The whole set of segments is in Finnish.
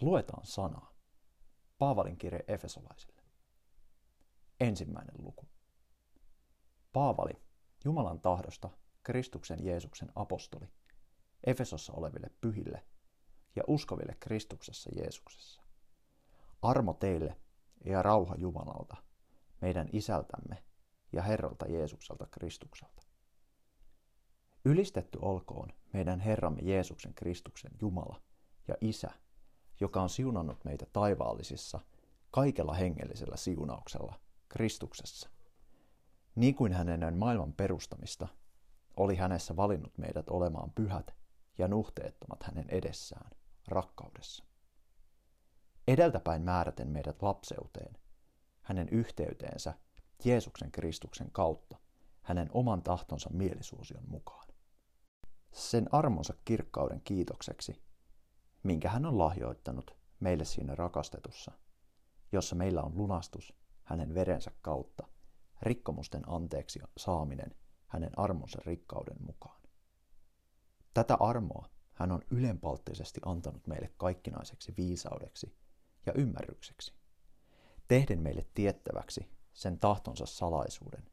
Luetaan sanaa. Paavalin kirje Efesolaisille. Ensimmäinen luku. Paavali, Jumalan tahdosta, Kristuksen Jeesuksen apostoli, Efesossa oleville pyhille ja uskoville Kristuksessa Jeesuksessa. Armo teille ja rauha Jumalalta, meidän isältämme ja Herralta Jeesukselta Kristukselta. Ylistetty olkoon meidän Herramme Jeesuksen Kristuksen Jumala ja Isä, joka on siunannut meitä taivaallisissa kaikella hengellisellä siunauksella Kristuksessa. Niin kuin hän ennen maailman perustamista oli hänessä valinnut meidät olemaan pyhät ja nuhteettomat hänen edessään rakkaudessa. Edeltäpäin määräten meidät lapseuteen, hänen yhteyteensä Jeesuksen Kristuksen kautta, hänen oman tahtonsa mielisuosion mukaan. Sen armonsa kirkkauden kiitokseksi, minkä hän on lahjoittanut meille siinä rakastetussa, jossa meillä on lunastus hänen verensä kautta, rikkomusten anteeksi saaminen hänen armonsa rikkauden mukaan. Tätä armoa hän on ylenpalttisesti antanut meille kaikkinaiseksi viisaudeksi ja ymmärrykseksi, tehden meille tiettäväksi sen tahtonsa salaisuuden,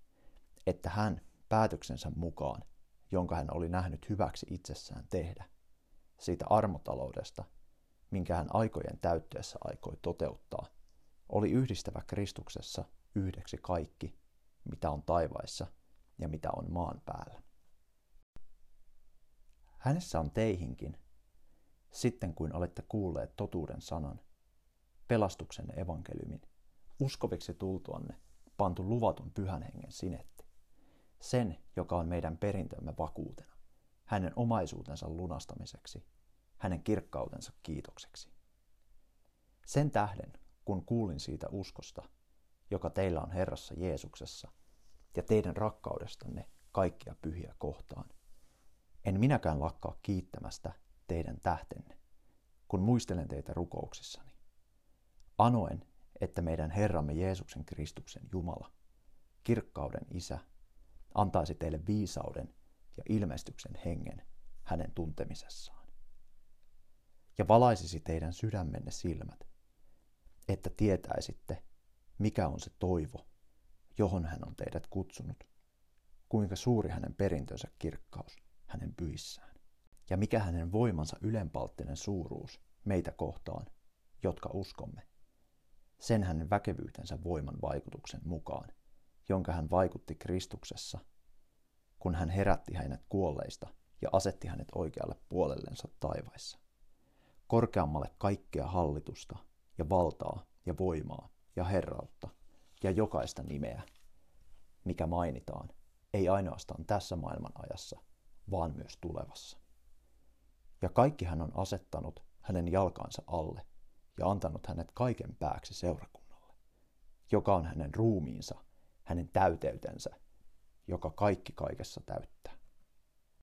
että hän päätöksensä mukaan, jonka hän oli nähnyt hyväksi itsessään tehdä, siitä armotaloudesta, minkä hän aikojen täyttyessä aikoi toteuttaa, oli yhdistävä Kristuksessa yhdeksi kaikki, mitä on taivaissa ja mitä on maan päällä. Hänessä on teihinkin, sitten kuin olette kuulleet totuuden sanan, pelastuksen evankeliumin, uskoviksi tultuanne, pantu luvatun pyhän hengen sinetti. Sen, joka on meidän perintömme vakuutena, hänen omaisuutensa lunastamiseksi, hänen kirkkautensa kiitokseksi. Sen tähden, kun kuulin siitä uskosta, joka teillä on Herrassa Jeesuksessa, ja teidän rakkaudestanne kaikkia pyhiä kohtaan, en minäkään lakkaa kiittämästä teidän tähtenne, kun muistelen teitä rukouksissani. Anoen, että meidän Herramme Jeesuksen Kristuksen Jumala, kirkkauden Isä, antaisi teille viisauden ja ilmestyksen hengen hänen tuntemisessaan. Ja valaisisi teidän sydämenne silmät, että tietäisitte, mikä on se toivo, johon hän on teidät kutsunut, kuinka suuri hänen perintönsä kirkkaus hänen pyissään, ja mikä hänen voimansa ylenpalttinen suuruus meitä kohtaan, jotka uskomme, sen hänen väkevyytensä voiman vaikutuksen mukaan, jonka hän vaikutti Kristuksessa, kun hän herätti hänet kuolleista ja asetti hänet oikealle puolellensa taivaissa. Korkeammalle kaikkea hallitusta ja valtaa ja voimaa ja herrautta ja jokaista nimeä, mikä mainitaan, ei ainoastaan tässä maailman ajassa, vaan myös tulevassa. Ja kaikki hän on asettanut hänen jalkansa alle ja antanut hänet kaiken pääksi seurakunnalle, joka on hänen ruumiinsa, hänen täyteytensä, joka kaikki kaikessa täyttää.